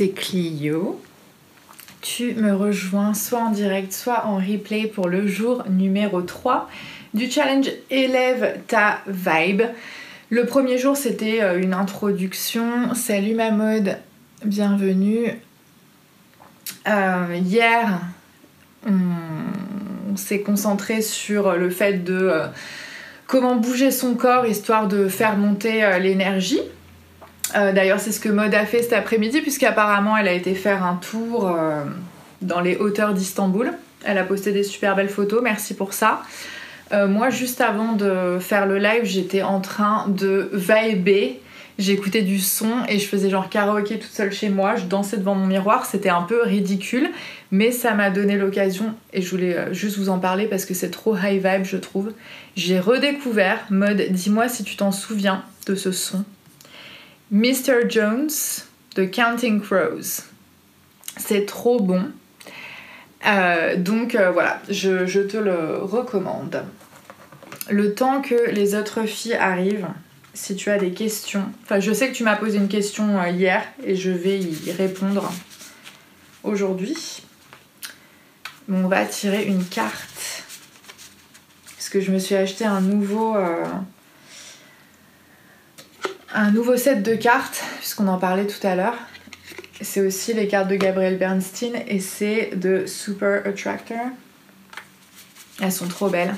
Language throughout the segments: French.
c'est Clio. Tu me rejoins soit en direct, soit en replay pour le jour numéro 3 du challenge Élève ta vibe. Le premier jour, c'était euh, une introduction. Salut ma mode, bienvenue. Euh, hier, on, s'est concentré sur le fait de euh, comment bouger son corps histoire de faire monter l'énergie. D'ailleurs, c'est ce que Mode a fait cet après-midi, puisqu'apparemment, elle a été faire un tour dans les hauteurs d'Istanbul. Elle a posté des super belles photos, merci pour ça. Euh, moi, juste avant de faire le live, j'étais en train de vibrer. J'écoutais du son et je faisais genre karaoké toute seule chez moi. Je dansais devant mon miroir. C'était un peu ridicule, mais ça m'a donné l'occasion et je voulais euh, juste vous en parler parce que c'est trop high vibe, je trouve. J'ai redécouvert mode. Dis-moi si tu t'en souviens de ce son. Mr. Jones de Counting Crows. C'est trop bon. Euh, donc voilà, je, te le recommande le temps que les autres filles arrivent, si tu as des questions. Enfin, je sais que tu m'as posé une question euh, hier et je vais y répondre aujourd'hui. on va tirer une carte. Parce que je me suis acheté un nouveau. Euh, un nouveau set de cartes, puisqu'on en parlait tout à l'heure. C'est aussi les cartes de Gabriel Bernstein et c'est de Super Attractor. Elles sont trop belles.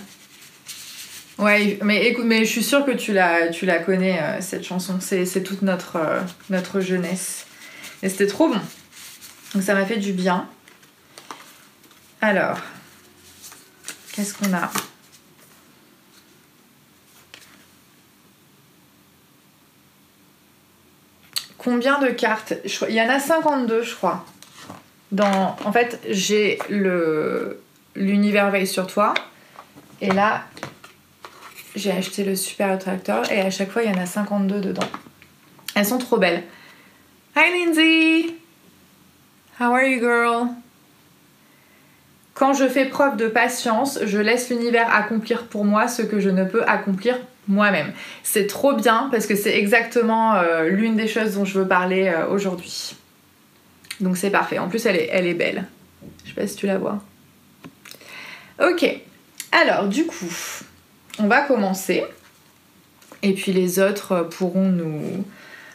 Ouais, mais écoute, mais je suis sûre que tu la, connais, euh, cette chanson. C'est toute notre, euh, notre jeunesse. Et c'était trop bon. Donc ça m'a fait du bien. Alors, qu'est-ce qu'on a? Combien de cartes Il y en a 52, je crois. En fait, j'ai le l'univers veille sur toi. Et là, j'ai acheté le Super Tractor et à chaque fois il y en a 52 dedans. Elles sont trop belles. Hi Lindsay! How are you girl? Quand je fais preuve de patience, je laisse l'univers accomplir pour moi ce que je ne peux accomplir moi-même. C'est trop bien parce que c'est exactement euh, l'une des choses dont je veux parler euh, aujourd'hui. Donc c'est parfait. En plus, elle est, elle est belle. Je sais pas si tu la vois. Ok. Alors, du coup, on va commencer. Et puis les autres pourront nous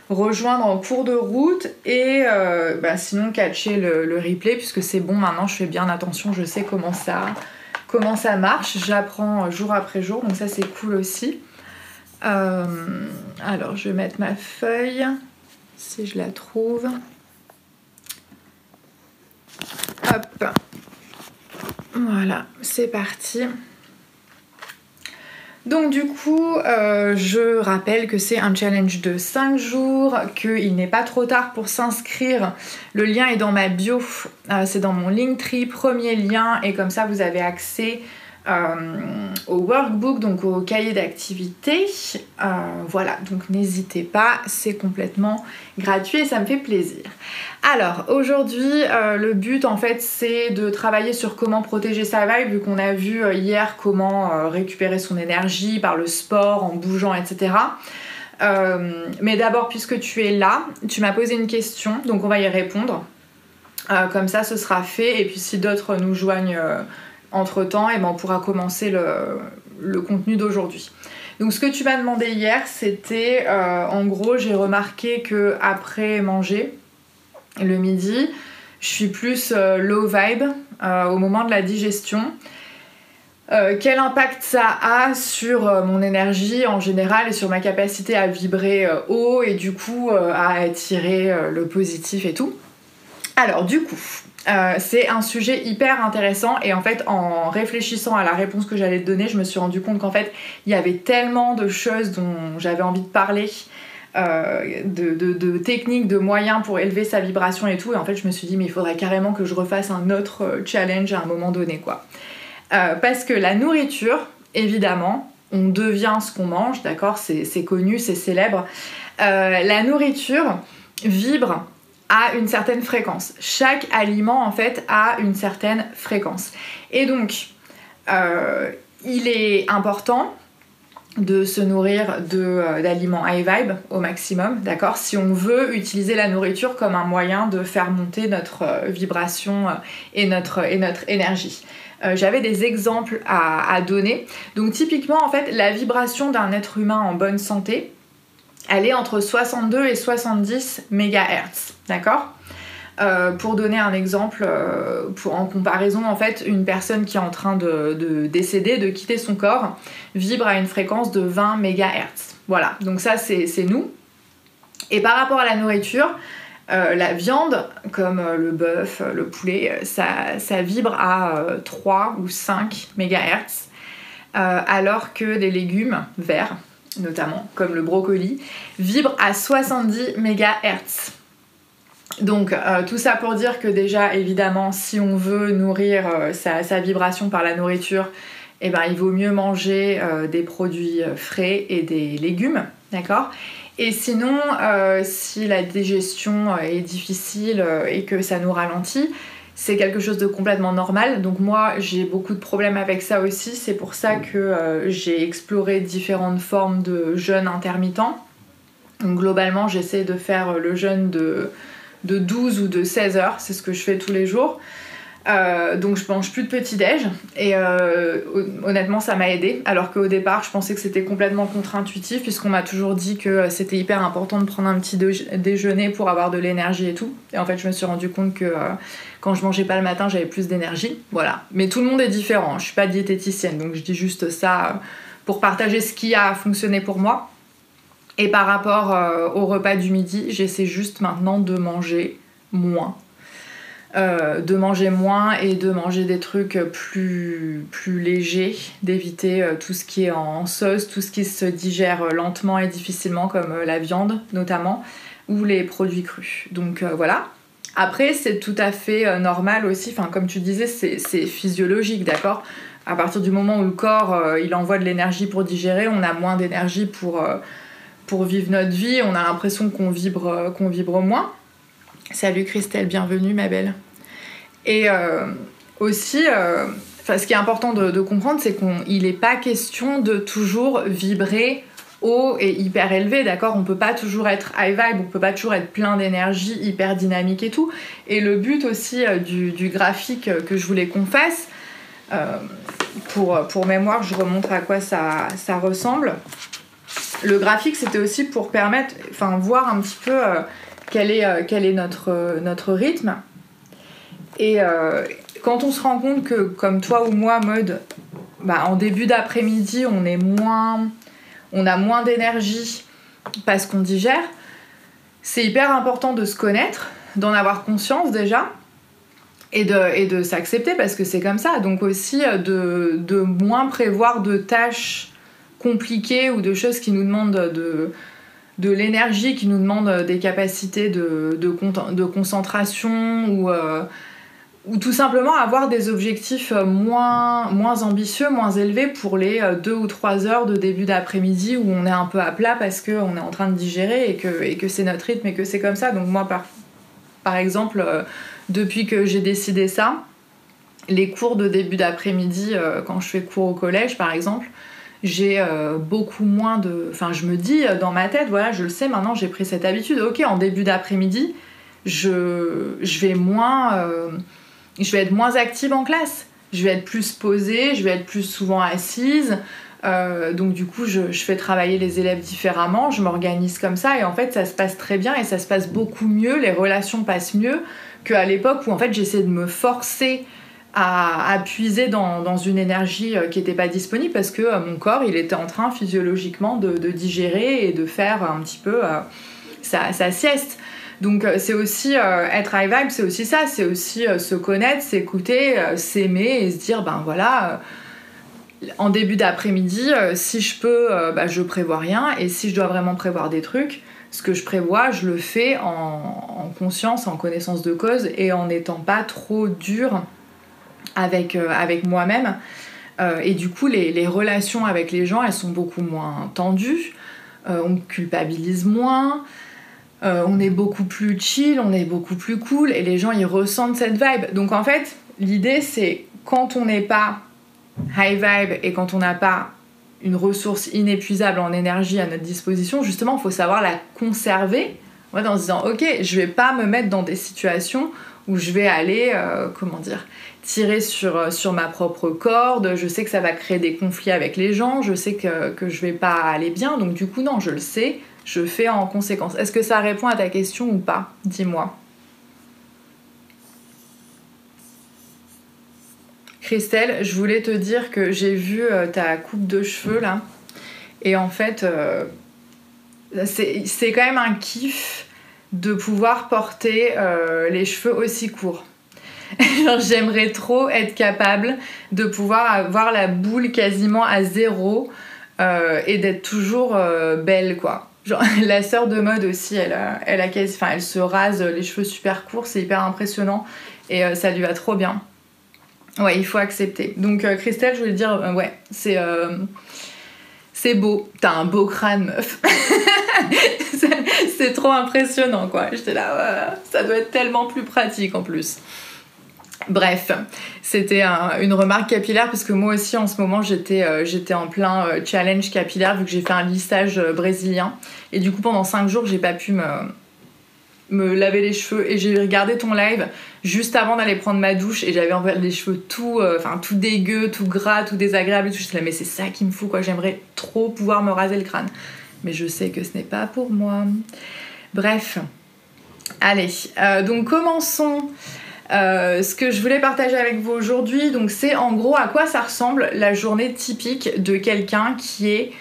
rejoindre en cours de route et euh, bah, sinon catcher le, replay puisque c'est bon maintenant je fais bien attention je sais comment ça comment ça marche j'apprends jour après jour donc ça c'est cool aussi euh, alors je vais mettre ma feuille si je la trouve. Hop. Voilà c'est parti. Donc du coup, euh, je rappelle que c'est un challenge de 5 jours, qu'il n'est pas trop tard pour s'inscrire. Le lien est dans ma bio, euh, c'est dans mon Linktree, premier lien, et comme ça vous avez accès euh, au workbook, donc au cahier d'activité. Euh, voilà, donc n'hésitez pas, c'est complètement gratuit et ça me fait plaisir. Alors aujourd'hui, euh, le but en fait c'est de travailler sur comment protéger sa vibe, vu qu'on a vu hier comment récupérer son énergie par le sport, en bougeant, etc. mais d'abord, puisque tu es là, tu m'as posé une question, donc on va y répondre. comme ça, ce sera fait. Et puis si d'autres nous joignent temps, et eh ben on pourra commencer le, contenu d'aujourd'hui. Donc ce que tu m'as demandé hier, c'était euh, en gros, j'ai remarqué que après manger le midi, je suis plus euh, low vibe euh, au moment de la digestion. quel impact ça a sur mon énergie en général et sur ma capacité à vibrer haut et du coup à attirer le positif et tout? Alors du coup, euh, c'est un sujet hyper intéressant et en fait en réfléchissant à la réponse que j'allais te donner, je me suis rendu compte qu'en fait il y avait tellement de choses dont j'avais envie de parler. Euh, de, techniques, de moyens pour élever sa vibration et tout. Et en fait, je me suis dit, mais il faudrait carrément que je refasse un autre euh, challenge à un moment donné, quoi. parce que la nourriture, évidemment, on devient ce qu'on mange, d'accord? C'est connu, c'est célèbre. la nourriture vibre à une certaine fréquence. Chaque aliment en fait a une certaine fréquence. Et donc, euh, il est important de se nourrir d'aliments high vibe au maximum, d'accord? Si on veut utiliser la nourriture comme un moyen de faire monter notre vibration et notre, et notre énergie. J'avais des exemples à, donner. Donc typiquement, en fait, la vibration d'un être humain en bonne santé, elle est entre 62 et 70 MHz, d'accord? Euh, pour donner un exemple, euh, pour, en comparaison, en fait, une personne qui est en train de, décéder, de quitter son corps, vibre à une fréquence de 20 MHz. Voilà, donc ça c'est nous. Et par rapport à la nourriture, euh, la viande, comme le bœuf, le poulet, ça, ça vibre à 3 ou 5 MHz, alors que les légumes verts, notamment, comme le brocoli, vibrent à 70 MHz. Donc euh, tout ça pour dire que déjà évidemment si on veut nourrir euh, sa, vibration par la nourriture, eh ben, il vaut mieux manger euh, des produits frais et des légumes, d'accord? Et sinon si la digestion est difficile et que ça nous ralentit, c'est quelque chose de complètement normal. Donc moi j'ai beaucoup de problèmes avec ça aussi, c'est pour ça que j'ai exploré différentes formes de jeûne intermittent. Donc globalement j'essaie de faire le jeûne de de 12 ou de 16 heures, c'est ce que je fais tous les jours. Euh, donc je mange plus de petit-déj et euh, honnêtement ça m'a aidé. Alors qu'au départ je pensais que c'était complètement contre-intuitif puisqu'on m'a toujours dit que c'était hyper important de prendre un petit déjeuner pour avoir de l'énergie et tout. Et en fait je me suis rendu compte que euh, quand je mangeais pas le matin j'avais plus d'énergie. Voilà. Mais tout le monde est différent je suis pas diététicienne donc je dis juste ça pour partager ce qui a fonctionné pour moi. Et par rapport euh, au repas du midi, j'essaie juste maintenant de manger moins. Euh, de manger moins et de manger des trucs plus, plus légers, d'éviter euh, tout ce qui est en sauce, tout ce qui se digère lentement et difficilement, comme la viande notamment, ou les produits crus. Donc voilà. Après, c'est tout à fait normal aussi, enfin comme tu disais, c'est physiologique, d'accord? À partir du moment où le corps il envoie de l'énergie pour digérer, on a moins d'énergie pour pour vivre notre vie, on a l'impression qu'on vibre, euh, qu'on vibre moins. Salut Christelle, bienvenue ma belle. Et euh, aussi, euh, ce qui est important de, comprendre, c'est qu'il n'est pas question de toujours vibrer haut et hyper élevé, d'accord? On peut pas toujours être high vibe, on peut pas toujours être plein d'énergie, hyper dynamique et tout. Et le but aussi du, graphique que je voulais qu'on fasse, pour, mémoire, je remontre à quoi ça, ça ressemble le graphique, c'était aussi pour permettre, enfin, voir un petit peu euh, quel est, euh, quel est notre, euh, notre rythme. Et quand on se rend compte que, comme toi ou moi, mode, bah, en début d'après-midi, on est moins, on a moins d'énergie parce qu'on digère, c'est hyper important de se connaître, d'en avoir conscience déjà. Et de, et de s'accepter parce que c'est comme ça. Donc aussi de, de moins prévoir de tâches compliquées ou de choses qui nous demandent de, de l'énergie, qui nous demandent des capacités de, concentration ou, euh, ou tout simplement avoir des objectifs moins, moins ambitieux, moins élevés pour les euh, deux ou trois heures de début d'après-midi où on est un peu à plat parce qu'on est en train de digérer et que, c'est notre rythme et que c'est comme ça. Donc moi, par, par exemple, euh, depuis que j'ai décidé ça, les cours de début d'après-midi, quand je fais cours au collège par exemple, j'ai euh, beaucoup moins de. Enfin, je me dis euh, dans ma tête, voilà, je le sais maintenant, j'ai pris cette habitude. Ok, en début d'après-midi, je, je vais moins. Euh, je vais être moins active en classe. Je vais être plus posée, je vais être plus souvent assise. donc du coup, je, je, fais travailler les élèves différemment, je m'organise comme ça et en fait, ça se passe très bien et ça se passe beaucoup mieux, les relations passent mieux qu'à l'époque où en fait j'essaie de me forcer à, puiser dans, une énergie euh, qui n'était pas disponible parce que euh, mon corps il était en train physiologiquement de, digérer et de faire un petit peu euh, sa, sieste. Donc c'est aussi être high vibe, c'est aussi ça, c'est aussi se connaître, s'écouter, s'aimer et se dire ben voilà, en début d'après-midi, si je peux, bah, je prévois rien et si je dois vraiment prévoir des trucs, ce que je prévois, je le fais en, en conscience, en connaissance de cause et en n'étant pas trop dur avec, euh, avec moi-même. Euh, et du coup, les, les, relations avec les gens, elles sont beaucoup moins tendues. Euh, on culpabilise moins. on est beaucoup plus chill, on est beaucoup plus cool. Et les gens, ils ressentent cette vibe. Donc en fait, l'idée, c'est quand on n'est pas high vibe et quand on n'a pas une ressource inépuisable en énergie à notre disposition, justement, il faut savoir la conserver en se disant, ok, je vais pas me mettre dans des situations où je vais aller, euh, comment dire, tirer sur, euh, sur ma propre corde, je sais que ça va créer des conflits avec les gens, je sais que, que je vais pas aller bien, donc du coup, non, je le sais, je fais en conséquence. Est-ce que ça répond à ta question ou pas? Dis-moi. Christelle, je voulais te dire que j'ai vu euh, ta coupe de cheveux là. Et en fait, c'est quand même un kiff de pouvoir porter euh, les cheveux aussi courts. J'aimerais trop être capable de pouvoir avoir la boule quasiment à zéro et d'être toujours belle quoi. Genre, la sœur de mode aussi, elle, elle, a elle se rase les cheveux super courts, c'est hyper impressionnant et ça lui va trop bien. Ouais, il faut accepter. Donc euh, Christelle, je voulais dire, euh, ouais, c'est euh, c'est beau. T'as un beau crâne, meuf. c'est trop impressionnant, quoi. J'étais là, ça doit être tellement plus pratique en plus. Bref, c'était une remarque capillaire parce que moi aussi en ce moment j'étais j'étais en plein challenge capillaire vu que j'ai fait un lissage brésilien et du coup pendant 5 jours j'ai pas pu me, me laver les cheveux et j'ai regardé ton live juste avant d'aller prendre ma douche et j'avais envers les cheveux tout euh, enfin tout dégueu, tout gras, tout désagréable et tout. Je là mais c'est ça qui me fout quoi, j'aimerais trop pouvoir me raser le crâne. Mais je sais que ce n'est pas pour moi. Bref. Allez, euh, donc commençons. Euh, ce que je voulais partager avec vous aujourd'hui, donc c'est en gros à quoi ça ressemble la journée typique de quelqu'un qui est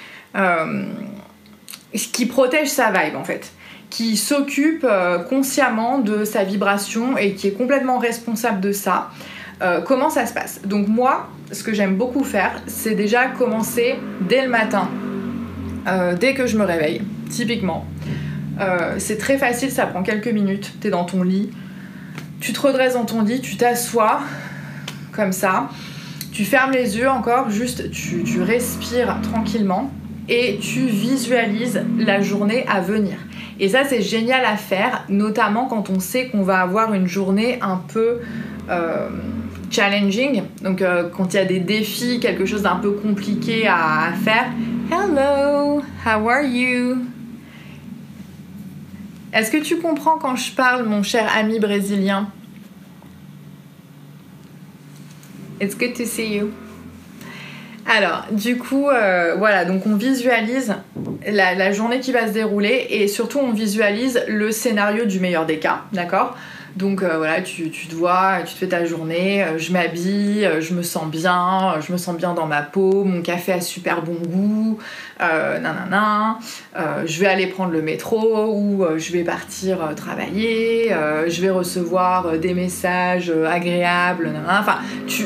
qui protège sa vibe en fait qui s'occupe euh, consciemment de sa vibration et qui est complètement responsable de ça. Euh, comment ça se passe? Donc moi, ce que j'aime beaucoup faire, c'est déjà commencer dès le matin, euh, dès que je me réveille, typiquement. c'est très facile, ça prend quelques minutes, tu es dans ton lit, tu te redresses dans ton lit, tu t'assois comme ça, tu fermes les yeux encore, juste tu respires tranquillement et tu visualises la journée à venir. Et ça, c'est génial à faire, notamment quand on sait qu'on va avoir une journée un peu euh, challenging. Donc, euh, quand il y a des défis, quelque chose d'un peu compliqué à, faire. Hello, how are you? Est-ce que tu comprends quand je parle, mon cher ami brésilien? It's good to see you? Alors, du coup, euh, voilà, donc on visualise la, journée qui va se dérouler et surtout on visualise le scénario du meilleur des cas, d'accord? Donc euh, voilà, tu, te vois, tu te fais ta journée, euh, je m'habille, je me sens bien, je me sens bien dans ma peau, mon café a super bon goût, nanana, je vais aller prendre le métro ou je vais partir travailler, je vais recevoir des messages agréables, nanana. enfin tu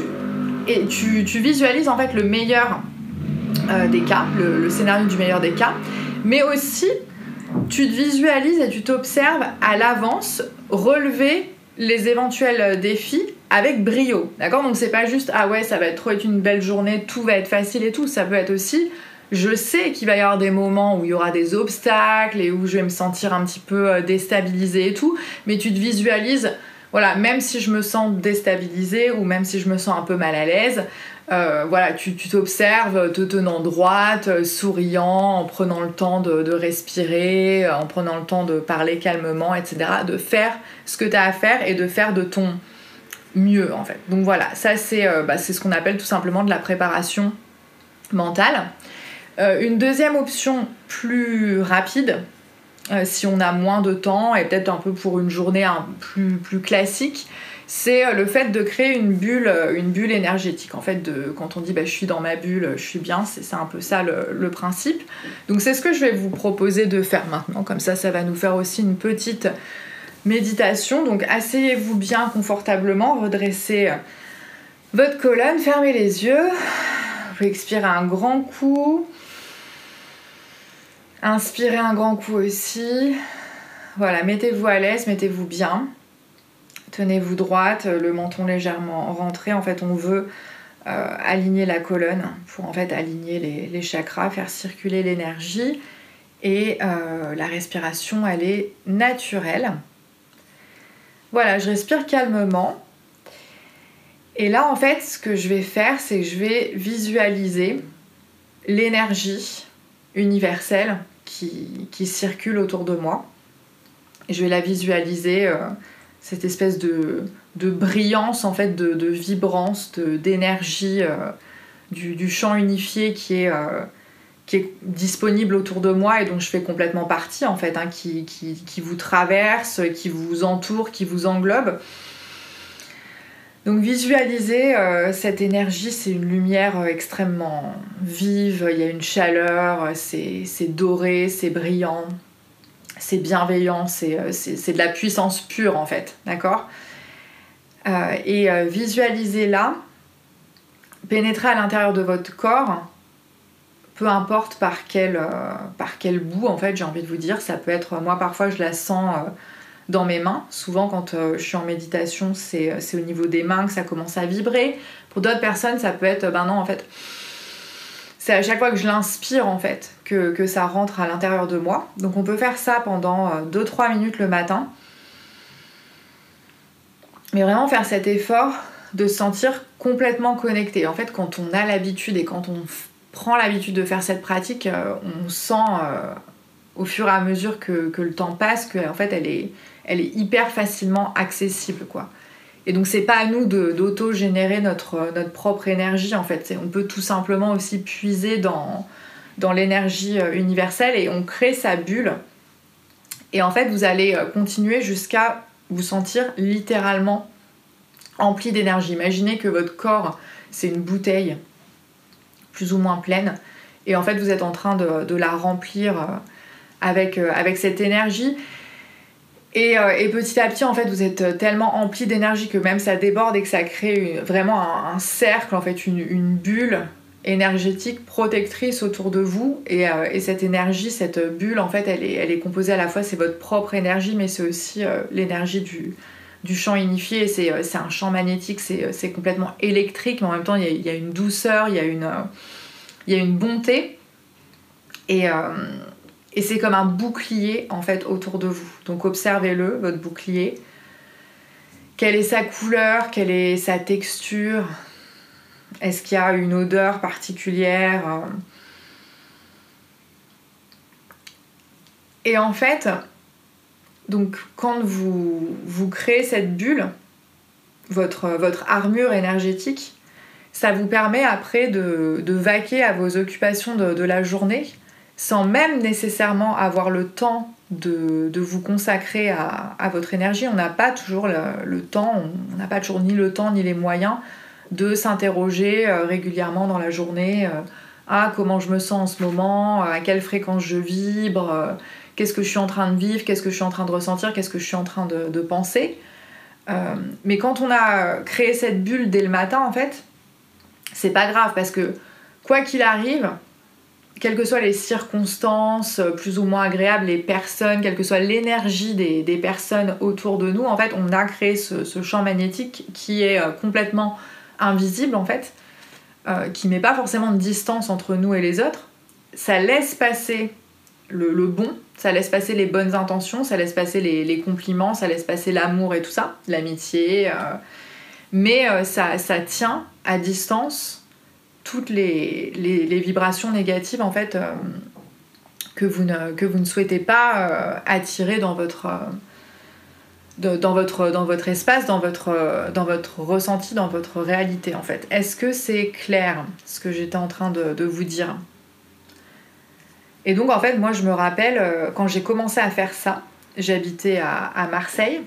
et tu, visualises en fait le meilleur euh, des cas, le, scénario du meilleur des cas, mais aussi tu te visualises et tu t'observes à l'avance relever les éventuels défis avec brio. D'accord? Donc c'est pas juste ah ouais, ça va être trop une belle journée, tout va être facile et tout. Ça peut être aussi je sais qu'il va y avoir des moments où il y aura des obstacles et où je vais me sentir un petit peu euh, déstabilisée et tout, mais tu te visualises voilà, même si je me sens déstabilisée ou même si je me sens un peu mal à l'aise, euh, voilà, tu t'observes te tenant droite, euh, souriant, en prenant le temps de, respirer, en prenant le temps de parler calmement, etc. De faire ce que tu as à faire et de faire de ton mieux en fait. Donc voilà, ça c'est euh, bah, ce qu'on appelle tout simplement de la préparation mentale. une deuxième option plus rapide, euh, si on a moins de temps et peut-être un peu pour une journée plus, plus classique, c'est euh, le fait de créer une bulle, euh, une bulle énergétique. En fait, de, quand on dit bah, je suis dans ma bulle, je suis bien, c'est un peu ça le, principe. Donc c'est ce que je vais vous proposer de faire maintenant. Comme ça, ça va nous faire aussi une petite méditation. Donc asseyez-vous bien confortablement, redressez votre colonne, fermez les yeux. Vous expirer un grand coup. Inspirez un grand coup aussi. Voilà, mettez-vous à l'aise, mettez-vous bien. Tenez-vous droite, le menton légèrement rentré. En fait, on veut euh, aligner la colonne pour en fait aligner les, chakras, faire circuler l'énergie. Et euh, la respiration, elle est naturelle. Voilà, je respire calmement. Et là, en fait, ce que je vais faire, c'est que je vais visualiser l'énergie universelle qui, circule autour de moi. Je vais la visualiser, euh, cette espèce de, de, brillance, en fait, de, de vibrance, d'énergie euh, du, du, champ unifié qui est, euh, qui est disponible autour de moi et dont je fais complètement partie, en fait, hein, qui, qui, vous traverse, qui vous entoure, qui vous englobe. Donc visualiser euh, cette énergie, c'est une lumière euh, extrêmement vive, il y a une chaleur, euh, c'est doré, c'est brillant, c'est bienveillant, c'est de la puissance pure en fait, d'accord? Et visualiser là, pénétrer à l'intérieur de votre corps, peu importe par quel, par quel bout en fait, j'ai envie de vous dire, ça peut être, moi parfois je la sens dans mes mains. Souvent, quand euh, je suis en méditation, c'est au niveau des mains que ça commence à vibrer. Pour d'autres personnes, ça peut être, ben non, en fait, c'est à chaque fois que je l'inspire, en fait, que, ça rentre à l'intérieur de moi. Donc, on peut faire ça pendant 2-3 euh, minutes le matin. Mais vraiment faire cet effort de se sentir complètement connecté. En fait, quand on a l'habitude et quand on prend l'habitude de faire cette pratique, euh, on sent au fur et à mesure que, que le temps passe qu'en fait elle est, hyper facilement accessible quoi. Et donc c'est pas à nous d'auto-générer notre, propre énergie en fait. On peut tout simplement aussi puiser dans, l'énergie euh, universelle et on crée sa bulle. Et en fait vous allez euh, continuer jusqu'à vous sentir littéralement empli d'énergie. Imaginez que votre corps c'est une bouteille plus ou moins pleine et en fait vous êtes en train de, de la remplir euh, avec, avec cette énergie euh, et, petit à petit, en fait, vous êtes tellement empli d'énergie que même ça déborde et que ça crée vraiment un, cercle, en fait, une, bulle énergétique protectrice autour de vous. Euh, et, cette énergie, cette bulle, en fait, elle est, elle est composée à la fois, c'est votre propre énergie, mais c'est aussi euh, l'énergie du, champ unifié. C'est un champ magnétique, c'est complètement électrique, mais en même temps, il y a, il y a une douceur, il y a une, il y a une bonté. Et, et c'est comme un bouclier en fait autour de vous. Donc observez-le, votre bouclier. Quelle est sa couleur? Quelle est sa texture? Est-ce qu'il y a une odeur particulière? Et en fait, donc quand vous, vous créez cette bulle, votre, votre armure énergétique, ça vous permet après de, de vaquer à vos occupations de, de la journée sans même nécessairement avoir le temps de, vous consacrer à, votre énergie. On n'a pas toujours le, temps, on n'a pas toujours ni le temps ni les moyens de s'interroger euh, régulièrement dans la journée euh, à comment je me sens en ce moment, à quelle fréquence je vibre, euh, qu'est-ce que je suis en train de vivre, qu'est-ce que je suis en train de ressentir, qu'est-ce que je suis en train de, de penser. mais quand on a créé cette bulle dès le matin, en fait, c'est pas grave parce que quoi qu'il arrive, quelles que soient les circonstances euh, plus ou moins agréables, les personnes, quelle que soit l'énergie des, personnes autour de nous, en fait, on a créé ce, champ magnétique qui est euh, complètement invisible, en fait, euh, qui met pas forcément de distance entre nous et les autres. Ça laisse passer le, bon, ça laisse passer les bonnes intentions, ça laisse passer les, compliments, ça laisse passer l'amour et tout ça, l'amitié, mais ça, ça tient à distance toutes les, vibrations négatives en fait euh, que, vous ne, que vous ne souhaitez pas euh, attirer dans votre, euh, dans, votre, dans votre espace, dans votre, dans votre ressenti, dans votre réalité en fait. Est-ce que c'est clair ce que j'étais en train de, vous dire? Et donc en fait moi je me rappelle quand j'ai commencé à faire ça, j'habitais à, Marseille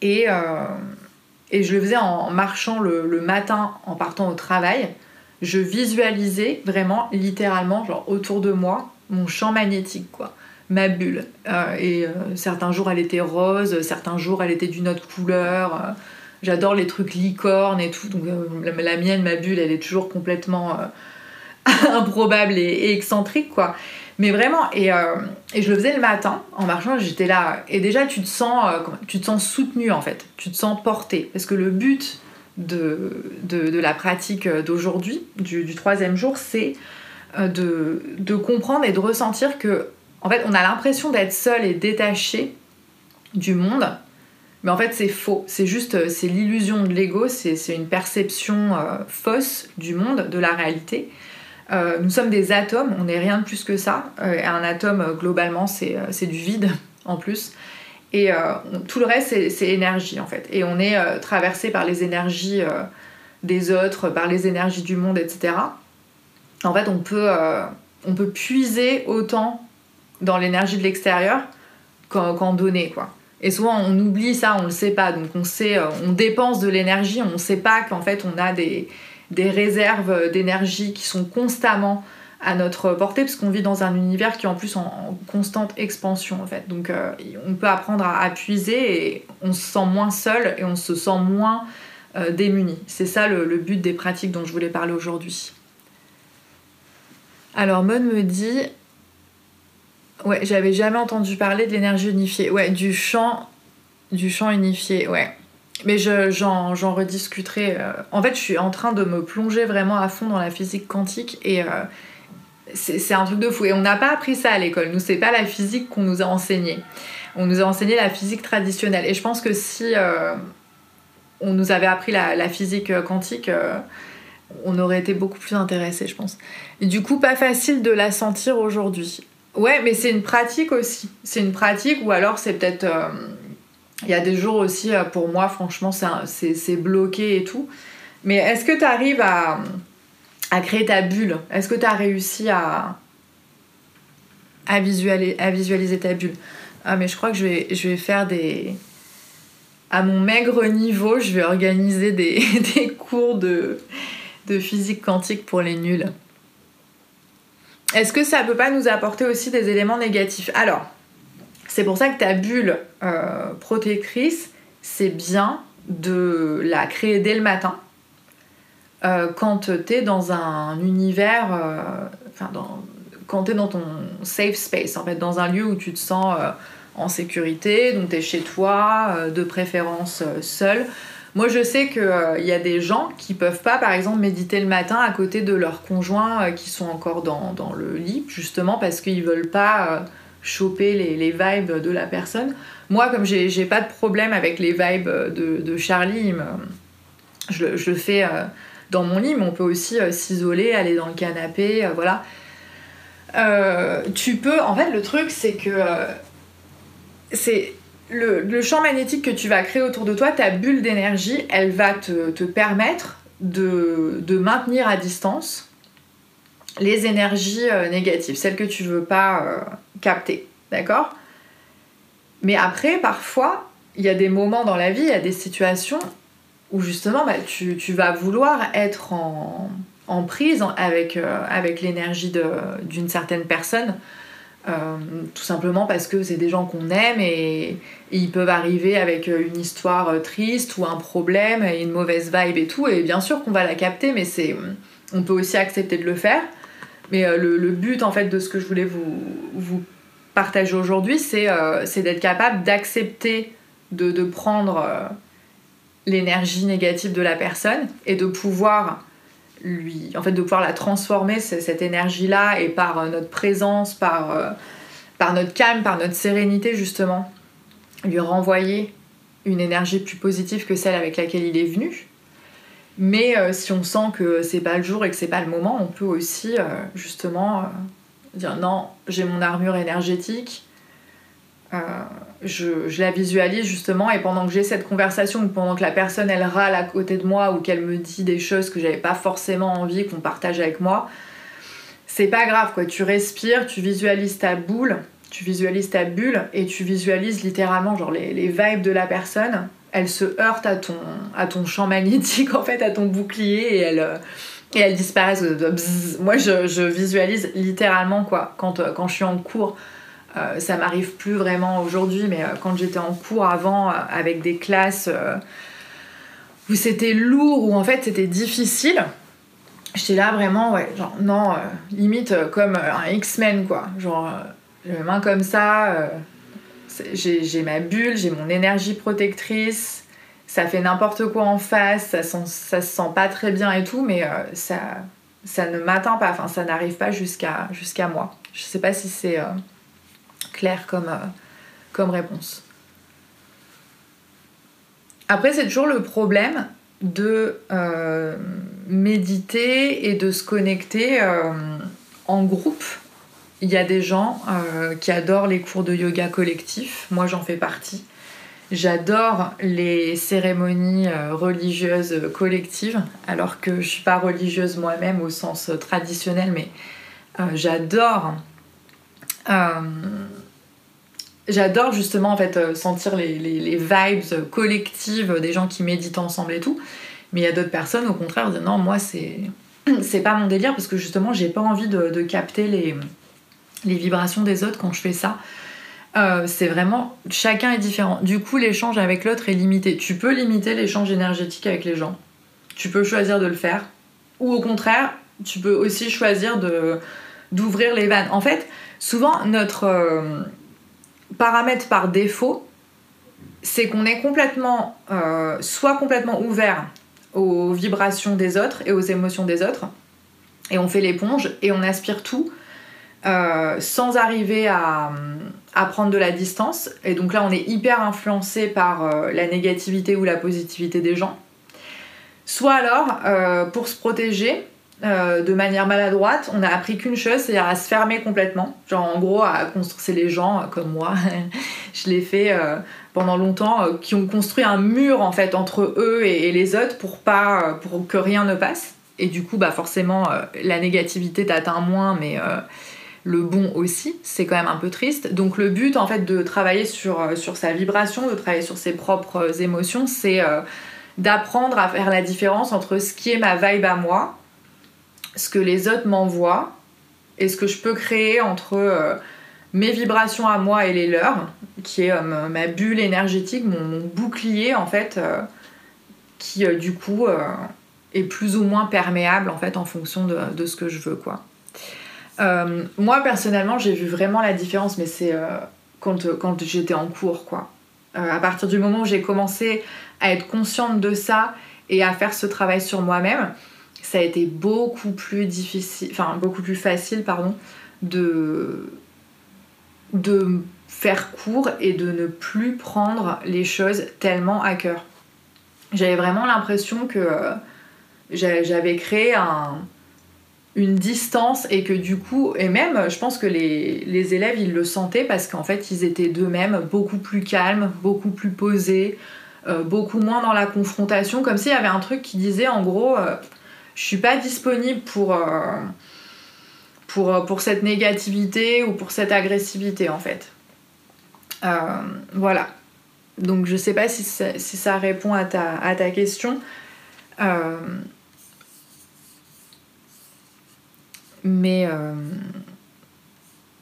et et je le faisais en marchant le, matin en partant au travail. Je visualisais vraiment, littéralement, genre autour de moi, mon champ magnétique, quoi. Ma bulle. Euh, et euh, certains jours, elle était rose, certains jours, elle était d'une autre couleur. Euh, j'adore les trucs licornes et tout. Donc, la, mienne, ma bulle, elle est toujours complètement improbable et, et, excentrique, quoi. Mais vraiment, euh, et, je le faisais le matin en marchant, j'étais là. Et déjà, tu te sens, euh, tu te sens soutenu en fait, tu te sens porté. Parce que le but de, la pratique d'aujourd'hui, du, troisième jour, c'est euh, de, de, comprendre et de ressentir que, en fait, on a l'impression d'être seul et détaché du monde. Mais en fait, c'est faux. C'est juste, c'est l'illusion de l'ego, c'est une perception fausse du monde, de la réalité. Nous sommes des atomes, on n'est rien de plus que ça. un atome, globalement, c'est du vide en plus. Et tout le reste, c'est énergie en fait. Et on est traversé par les énergies des autres, par les énergies du monde, etc. En fait, on peut, on peut puiser autant dans l'énergie de l'extérieur qu'en donner, quoi. Et souvent, on oublie ça, on le sait pas. Donc, on sait, euh, on dépense de l'énergie, on ne sait pas qu'en fait, on a des, des réserves d'énergie qui sont constamment à notre portée, parce qu'on vit dans un univers qui est en plus en, constante expansion, en fait. Donc, euh, on peut apprendre à, puiser et on se sent moins seul et on se sent moins euh, démuni. C'est ça le, but des pratiques dont je voulais parler aujourd'hui. Alors, Mon me dit Ouais, j'avais jamais entendu parler de l'énergie unifiée. Ouais, du champ, du champ unifié, ouais. Mais j'en rediscuterai. Euh. En fait, je suis en train de me plonger vraiment à fond dans la physique quantique et euh, c'est un truc de fou. Et on n'a pas appris ça à l'école. Nous, c'est pas la physique qu'on nous a enseigné. On nous a enseigné la physique traditionnelle. Et je pense que si euh, on nous avait appris la, la physique quantique, on aurait été beaucoup plus intéressés, je pense. Et du coup, pas facile de la sentir aujourd'hui. Ouais, mais c'est une pratique aussi. C'est une pratique ou alors c'est peut-être. Il y a des jours aussi, euh, pour moi, franchement, c'est bloqué et tout. Mais est-ce que tu arrives à, à, créer ta bulle? Est-ce que tu as réussi à, visualiser, à visualiser ta bulle? Ah, mais je crois que je vais, faire des. À mon maigre niveau, je vais organiser des, des cours de, de physique quantique pour les nuls. Est-ce que ça peut pas nous apporter aussi des éléments négatifs? Alors, c'est pour ça que ta bulle euh, protectrice, c'est bien de la créer dès le matin. Euh, quand tu es dans un univers, euh, quand tu es dans ton safe space, en fait, dans un lieu où tu te sens en sécurité, donc tu es chez toi, de préférence seul. Moi, je sais qu'il y a des gens qui peuvent pas, par exemple, méditer le matin à côté de leurs conjoints qui sont encore dans, le lit, justement parce qu'ils veulent pas choper les, vibes de la personne. Moi, comme j'ai pas de problème avec les vibes de, Charlie, je, le fais dans mon lit, mais on peut aussi s'isoler, aller dans le canapé, voilà. tu peux, en fait, le truc, c'est que c'est le, champ magnétique que tu vas créer autour de toi, ta bulle d'énergie, elle va te, permettre de, maintenir à distance les énergies euh, négatives, celles que tu veux pas euh, capter. D'accord? Mais après, parfois, il y a des moments dans la vie, il y a des situations où justement bah, tu, vas vouloir être en, prise avec, euh, avec l'énergie d'une certaine personne euh, tout simplement parce que c'est des gens qu'on aime et, ils peuvent arriver avec euh, une histoire triste ou un problème et une mauvaise vibe et tout. Et bien sûr qu'on va la capter, mais c'est, on peut aussi accepter de le faire. Mais le, but en fait de ce que je voulais vous, partager aujourd'hui, c'est, c'est d'être capable d'accepter de, prendre l'énergie négative de la personne et de pouvoir lui, en fait, de pouvoir la transformer, cette énergie-là, et par euh, notre présence, par, euh, par notre calme, par notre sérénité, justement, lui renvoyer une énergie plus positive que celle avec laquelle il est venu. Mais euh, si on sent que c'est pas le jour et que c'est pas le moment, on peut aussi justement dire non, j'ai mon armure énergétique, euh, je, la visualise justement et pendant que j'ai cette conversation ou pendant que la personne elle râle à côté de moi ou qu'elle me dit des choses que j'avais pas forcément envie qu'on partage avec moi, c'est pas grave quoi, tu respires, tu visualises ta boule, tu visualises ta bulle et tu visualises littéralement genre les vibes de la personne, elle se heurte à ton, à ton champ magnétique en fait, à ton bouclier et elle, et elle disparaît. Moi je, je, visualise littéralement quoi, quand, quand je suis en cours euh, ça m'arrive plus vraiment aujourd'hui, mais euh, quand j'étais en cours avant, euh, avec des classes où c'était lourd, où en fait c'était difficile, j'étais là vraiment, ouais, genre, non, limite comme un X-Men, quoi. Genre, mes mains comme ça, j'ai ma bulle, j'ai mon énergie protectrice, ça fait n'importe quoi en face, ça, ça se sent pas très bien et tout, mais ça, ça ne m'atteint pas, enfin, ça n'arrive pas jusqu'à moi. Je sais pas si c'est clair comme, euh, comme réponse. Après, c'est toujours le problème de méditer et de se connecter en groupe. Il y a des gens qui adorent les cours de yoga collectif, moi j'en fais partie. J'adore les cérémonies religieuses collectives, alors que je suis pas religieuse moi-même au sens traditionnel, mais j'adore j'adore justement en fait euh, sentir les, les, vibes collectives des gens qui méditent ensemble et tout. Mais il y a d'autres personnes au contraire disent non moi c'est c'est pas mon délire parce que justement j'ai pas envie de, capter les, les vibrations des autres quand je fais ça. Euh, c'est vraiment chacun est différent. Du coup l'échange avec l'autre est limité. Tu peux limiter l'échange énergétique avec les gens. Tu peux choisir de le faire. Ou au contraire, tu peux aussi choisir d'ouvrir les vannes. En fait, souvent notre euh, paramètre par défaut, c'est qu'on est complètement, euh, soit complètement ouvert aux vibrations des autres et aux émotions des autres, et on fait l'éponge et on aspire tout euh, sans arriver à, prendre de la distance. Et donc là, on est hyper influencé par euh, la négativité ou la positivité des gens. Soit alors, pour se protéger, euh, de manière maladroite, on a appris qu'une chose, c'est à se fermer complètement. Genre en gros à construire, c'est les gens euh, comme moi, je l'ai fait euh, pendant longtemps, qui ont construit un mur en fait entre eux et, les autres pour pas, pour que rien ne passe. Et du coup, bah forcément, la négativité t'atteint moins, mais le bon aussi, c'est quand même un peu triste. Donc le but en fait de travailler sur, sur sa vibration, de travailler sur ses propres émotions, c'est d'apprendre à faire la différence entre ce qui est ma vibe à moi ce que les autres m'envoient et ce que je peux créer entre euh, mes vibrations à moi et les leurs, qui est euh, ma bulle énergétique, mon, bouclier en fait, euh, qui du coup est plus ou moins perméable en fait en fonction de, ce que je veux quoi. Moi personnellement j'ai vu vraiment la différence mais c'est quand, quand j'étais en cours quoi. à partir du moment où j'ai commencé à être consciente de ça et à faire ce travail sur moi-même, ça a été beaucoup plus difficile, enfin beaucoup plus facile, pardon, de, de faire court et de ne plus prendre les choses tellement à cœur. J'avais vraiment l'impression que euh, j'avais créé un, une distance et que du coup, et même je pense que les, élèves ils le sentaient parce qu'en fait ils étaient d'eux-mêmes beaucoup plus calmes, beaucoup plus posés, euh, beaucoup moins dans la confrontation, comme s'il y avait un truc qui disait en gros euh, je suis pas disponible pour, euh, pour, pour cette négativité ou pour cette agressivité en fait. Voilà. Donc je sais pas si ça, répond à ta question. Mais,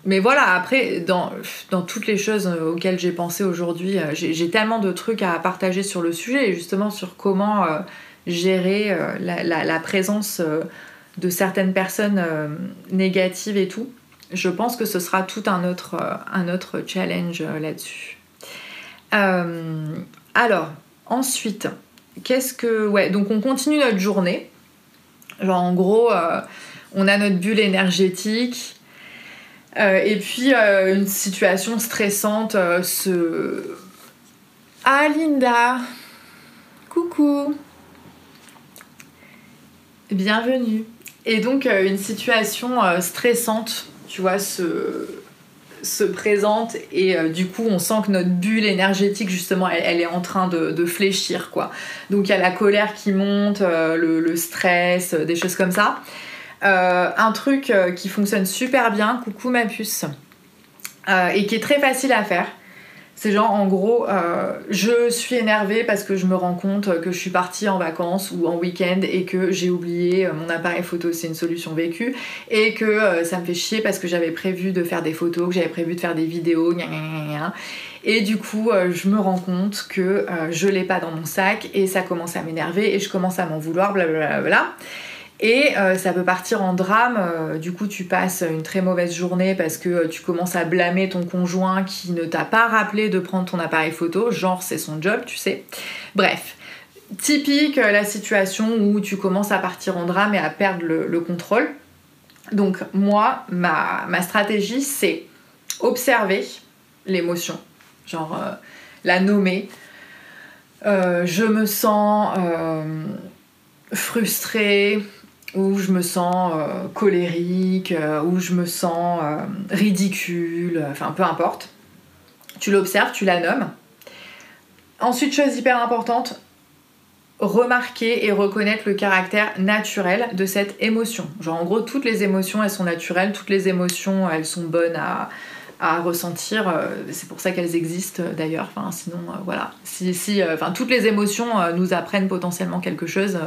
mais voilà, après, dans, dans, toutes les choses auxquelles j'ai pensé aujourd'hui, j'ai tellement de trucs à partager sur le sujet, et justement sur comment gérer euh, la, présence euh, de certaines personnes euh, négatives et tout. Je pense que ce sera tout un autre, un autre challenge là-dessus. alors, ensuite, qu'est-ce que... Ouais, donc on continue notre journée. Genre en gros, on a notre bulle énergétique. et puis une situation stressante se... Ah Linda Coucou Bienvenue. Et donc euh, une situation euh, stressante, tu vois, se, se présente et euh, du coup on sent que notre bulle énergétique justement elle, est en train de, fléchir quoi. Donc il y a la colère qui monte, le, stress, des choses comme ça. Un truc qui fonctionne super bien, coucou ma puce, et qui est très facile à faire, c'est genre en gros, euh, je suis énervée parce que je me rends compte que je suis partie en vacances ou en week-end et que j'ai oublié euh, mon appareil photo, c'est une solution vécue, et que euh, ça me fait chier parce que j'avais prévu de faire des photos, que j'avais prévu de faire des vidéos, et du coup je me rends compte que je l'ai pas dans mon sac et ça commence à m'énerver et je commence à m'en vouloir, blablabla. Et euh, ça peut partir en drame, euh, du coup tu passes une très mauvaise journée parce que euh, tu commences à blâmer ton conjoint qui ne t'a pas rappelé de prendre ton appareil photo, genre c'est son job, tu sais. Bref, typique la situation où tu commences à partir en drame et à perdre le, contrôle. Donc moi, ma, ma stratégie c'est observer l'émotion, genre la nommer, je me sens frustrée, ou je me sens colérique, ou je me sens ridicule, enfin peu importe. Tu l'observes, tu la nommes. Ensuite, chose hyper importante, remarquer et reconnaître le caractère naturel de cette émotion. Genre en gros, toutes les émotions, elles sont naturelles, toutes les émotions, elles sont bonnes à, ressentir. Euh, c'est pour ça qu'elles existent d'ailleurs. Enfin, sinon, euh, voilà. Si, si, euh, enfin, toutes les émotions nous apprennent potentiellement quelque chose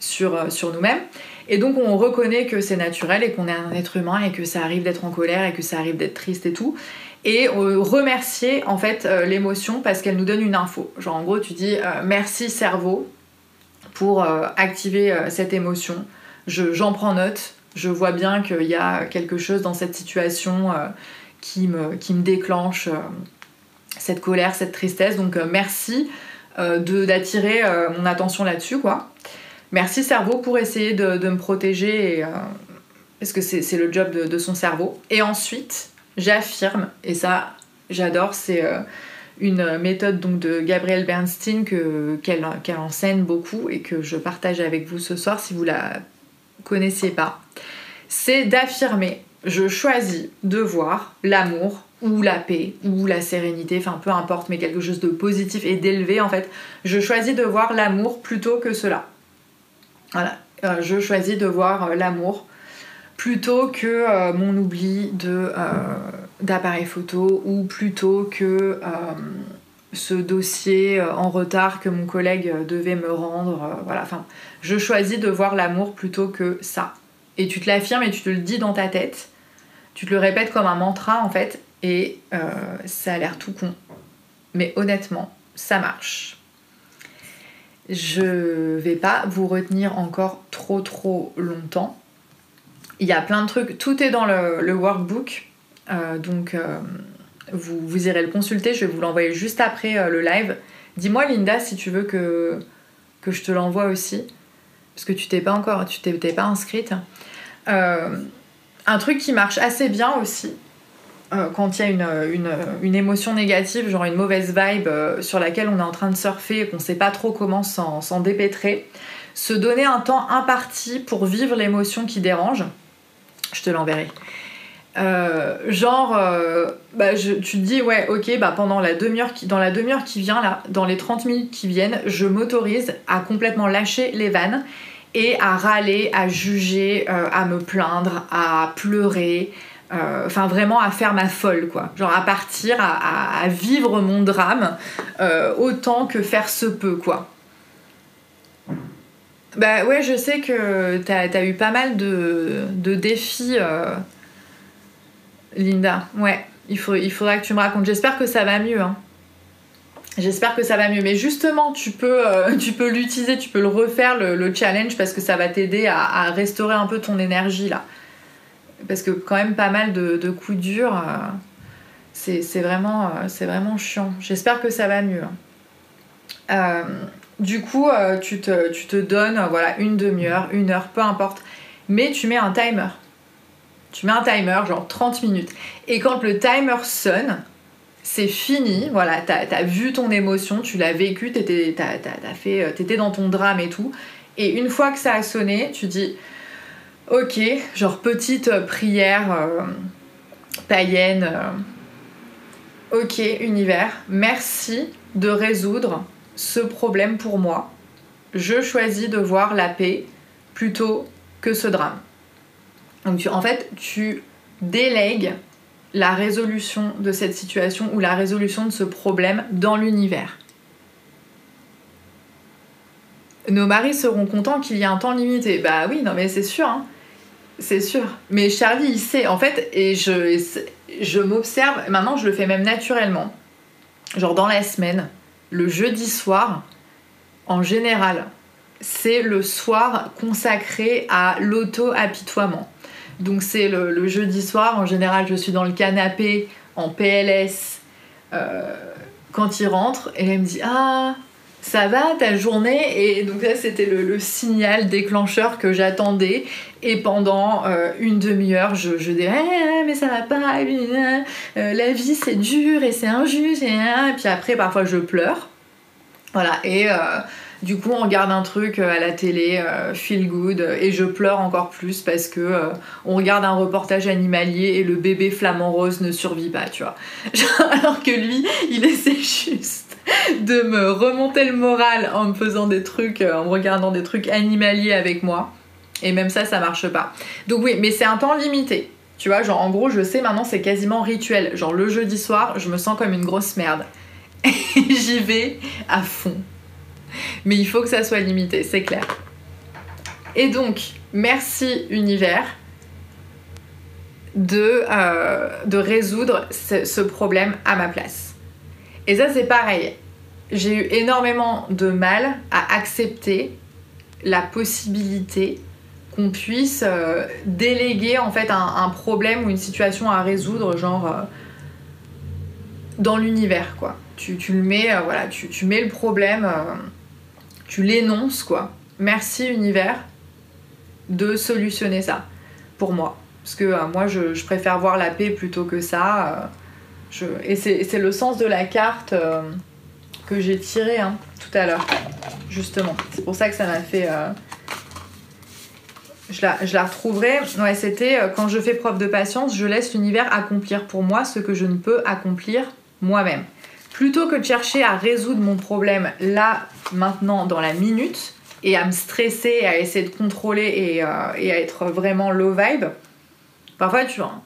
sur, sur nous-mêmes. Et donc, on reconnaît que c'est naturel et qu'on est un être humain et que ça arrive d'être en colère et que ça arrive d'être triste et tout et remercier en fait l'émotion parce qu'elle nous donne une info. Genre en gros tu dis merci cerveau pour euh, activer euh, cette émotion. J'en prends note, je vois bien qu'il y a quelque chose dans cette situation euh, qui, me, qui me déclenche cette colère, cette tristesse. Donc merci d'attirer mon attention là-dessus, quoi. Merci cerveau pour essayer de, me protéger, parce que c'est le job de, son cerveau. Et ensuite, j'affirme, et ça j'adore, c'est une méthode donc de Gabrielle Bernstein qu'elle enseigne beaucoup et que je partage avec vous ce soir si vous la connaissiez pas. C'est d'affirmer je choisis de voir l'amour ou la paix ou la sérénité, enfin peu importe, mais quelque chose de positif et d'élevé en fait. Je choisis de voir l'amour plutôt que cela. Voilà, euh, je choisis de voir euh, l'amour plutôt que euh, mon oubli d'appareil photo ou plutôt que ce dossier en retard que mon collègue devait me rendre. Voilà, enfin, je choisis de voir l'amour plutôt que ça. Et tu te l'affirmes et tu te le dis dans ta tête. Tu te le répètes comme un mantra en fait, et ça a l'air tout con. Mais honnêtement, ça marche. Je vais pas vous retenir encore trop trop longtemps. Il y a plein de trucs, tout est dans le workbook. Euh, donc euh, vous, vous, irez le consulter, je vais vous l'envoyer juste après euh, le live. Dis-moi Linda si tu veux que, je te l'envoie aussi, parce que tu t'es pas encore, tu t'es pas inscrite. un truc qui marche assez bien aussi, quand il y a une, une, une, émotion négative, genre une mauvaise vibe sur laquelle on est en train de surfer et qu'on sait pas trop comment s'en dépêtrer, se donner un temps imparti pour vivre l'émotion qui dérange. Je te l'enverrai. Euh, genre, euh, bah, tu te dis, ouais, ok, bah, pendant la demi-heure qui, dans la demi-heure qui vient, là, dans les 30 minutes qui viennent, je m'autorise à complètement lâcher les vannes et à râler, à juger, euh, à me plaindre, à pleurer, enfin vraiment à faire ma folle, quoi. Genre à partir, à, vivre mon drame autant que faire se peut, quoi. Bah ouais, je sais que t'as as eu pas mal de, défis Linda, ouais, il, faut, il faudra que tu me racontes. J'espère que ça va mieux. Hein. J'espère que ça va mieux. Mais justement, tu peux, euh, tu peux l'utiliser, tu peux le refaire, le, challenge, parce que ça va t'aider à, restaurer un peu ton énergie là. Parce que quand même pas mal de, coups durs, euh, c'est vraiment, euh, vraiment chiant. J'espère que ça va mieux. Hein. du coup, tu, te, tu te donnes voilà, une demi-heure, une heure, peu importe. Mais tu mets un timer. Tu mets un timer, genre 30 minutes. Et quand le timer sonne, c'est fini. Voilà, t'as as vu ton émotion, tu l'as vécu, t'étais euh, étais dans ton drame et tout. Et une fois que ça a sonné, tu dis Ok, genre petite euh, prière euh, païenne. ok, univers, merci de résoudre ce problème pour moi. Je choisis de voir la paix plutôt que ce drame. Donc en fait, tu délègues la résolution de cette situation ou la résolution de ce problème dans l'univers. Nos maris seront contents qu'il y ait un temps limité. Bah oui, non mais c'est sûr, hein. C'est sûr. Mais Charlie, il sait, en fait, et je, je m'observe, maintenant je le fais même naturellement. Genre dans la semaine, le jeudi soir, en général, c'est le soir consacré à l'auto-apitoiement. Donc c'est le, jeudi soir, en général je suis dans le canapé en PLS euh, quand il rentre et elle me dit Ah, ça va ta journée? Et donc là c'était le, signal déclencheur que j'attendais. Et pendant euh, une demi-heure je, je dis eh, mais ça va pas, euh, la vie c'est dur et c'est injuste et, puis après parfois je pleure. Voilà, et du coup, on regarde un truc à la télé, feel good, et je pleure encore plus parce que on regarde un reportage animalier et le bébé flamant rose ne survit pas, tu vois. Alors que lui, il essaie juste de me remonter le moral en me faisant des trucs, en me regardant des trucs animaliers avec moi. Et même ça, ça marche pas. Donc oui, mais c'est un temps limité. Tu vois, genre en gros, je sais maintenant, c'est quasiment rituel. Genre le jeudi soir, je me sens comme une grosse merde. J'y vais à fond. Mais il faut que ça soit limité, c'est clair. Et donc, merci univers de, euh, résoudre ce problème à ma place. Et ça, c'est pareil. J'ai eu énormément de mal à accepter la possibilité qu'on puisse euh, déléguer en fait un, problème ou une situation à résoudre, genre euh, dans l'univers quoi. Tu, le mets, euh, voilà, tu, mets le problème, tu l'énonces quoi. Merci univers de solutionner ça pour moi. Parce que moi je, préfère voir la paix plutôt que ça. Je... Et c'est le sens de la carte que j'ai tiré hein, tout à l'heure, justement. C'est pour ça que ça m'a fait je la, retrouverai. Ouais, c'était euh, quand je fais preuve de patience, je laisse l'univers accomplir pour moi ce que je ne peux accomplir moi-même. Plutôt que de chercher à résoudre mon problème là, maintenant, dans la minute, et à me stresser, à essayer de contrôler et, euh, à être vraiment low vibe, parfois tu vois,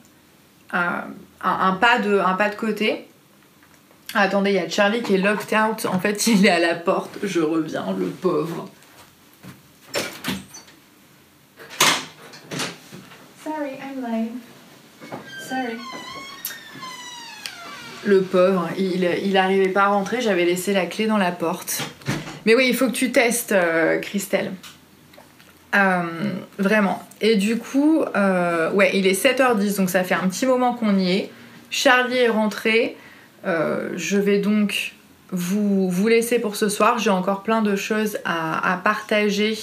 un, pas de, un pas de côté. attendez, il y a Charlie qui est locked out. En fait, il est à la porte. Je reviens, le pauvre. Sorry. Le pauvre, il, il arrivait pas à rentrer, j'avais laissé la clé dans la porte. Mais oui, il faut que tu testes, euh, Christelle. Euh, vraiment. Et du coup, euh, ouais, il est 7h10, donc ça fait un petit moment qu'on y est. Charlie est rentré. je vais donc vous, laisser pour ce soir. J'ai encore plein de choses à, partager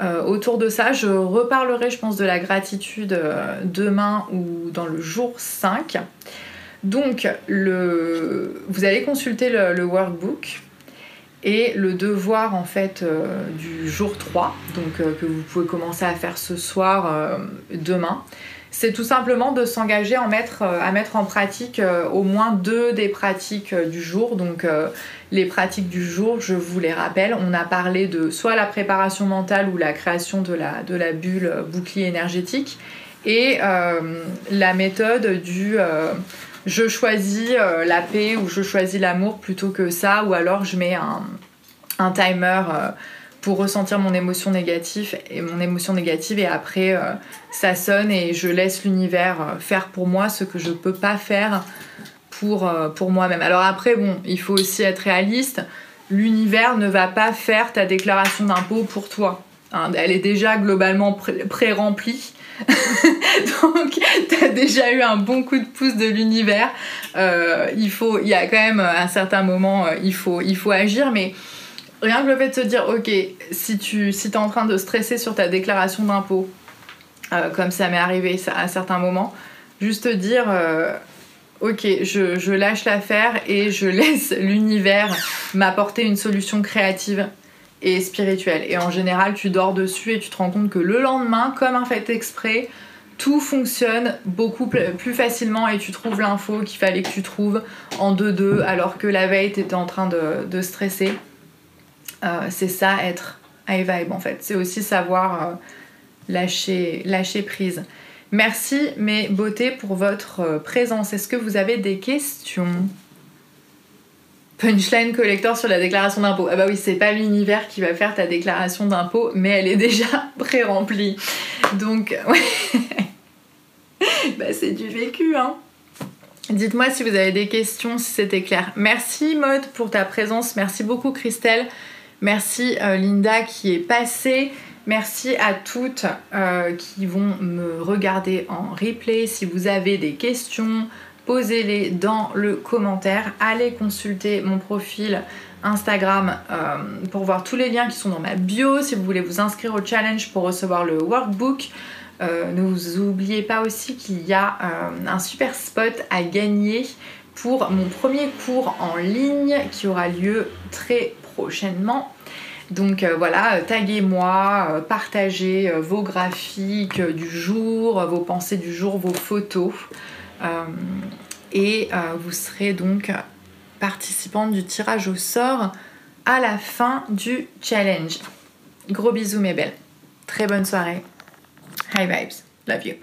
euh, autour de ça, je reparlerai, je pense, de la gratitude euh, demain ou dans le jour 5. Donc, vous allez consulter le, workbook et le devoir en fait euh, du jour 3, donc que vous pouvez commencer à faire ce soir, demain c'est tout simplement de s'engager mettre, à mettre en pratique au moins deux des pratiques du jour. Donc les pratiques du jour, je vous les rappelle, on a parlé de soit la préparation mentale ou la création de la, de la bulle bouclier énergétique et euh, la méthode du euh, je choisis euh, la paix ou je choisis l'amour plutôt que ça ou alors je mets un, timer pour ressentir mon émotion négative et mon émotion négative et après ça sonne et je laisse l'univers faire pour moi ce que je peux pas faire pour, euh, pour moi-même. Alors après, bon, il faut aussi être réaliste. L'univers ne va pas faire ta déclaration d'impôt pour toi. Hein. elle est déjà globalement pré-remplie. Donc, tu as déjà eu un bon coup de pouce de l'univers. Euh, il faut, y a quand même un certain moment, euh, il faut, il faut agir, mais rien que le fait de se dire, ok, si tu si en train de stresser sur ta déclaration d'impôt, comme ça m'est arrivé à certains moments, juste te dire, ok, je, lâche l'affaire et je laisse l'univers m'apporter une solution créative et spirituelle. Et en général, tu dors dessus et tu te rends compte que le lendemain, comme un fait exprès, tout fonctionne beaucoup plus facilement et tu trouves l'info qu'il fallait que tu trouves en 2-2 alors que la veille tu en train de, stresser. Euh, c'est ça être high vibe en fait. C'est aussi savoir euh, lâcher, lâcher prise. Merci mes beautés pour votre euh, présence. Est-ce que vous avez des questions? Punchline collector sur la déclaration d'impôt. Ah bah oui, c'est pas l'univers qui va faire ta déclaration d'impôt, mais elle est déjà pré-remplie. Donc, ouais. bah c'est du vécu, hein. Dites-moi si vous avez des questions, si c'était clair. Merci Maude pour ta présence. Merci beaucoup Christelle. Merci euh, Linda qui est passée. Merci à toutes euh, qui vont me regarder en replay. Si vous avez des questions, posez-les dans le commentaire. Allez consulter mon profil Instagram euh, pour voir tous les liens qui sont dans ma bio. Si vous voulez vous inscrire au challenge pour recevoir le workbook. Euh, ne vous oubliez pas aussi qu'il y a un super spot à gagner pour mon premier cours en ligne qui aura lieu très prochainement. Donc voilà, taguez-moi, partagez vos graphiques du jour, vos pensées du jour, vos photos. Et vous serez donc participante du tirage au sort à la fin du challenge. Gros bisous mes belles. Très bonne soirée. High vibes. Love you.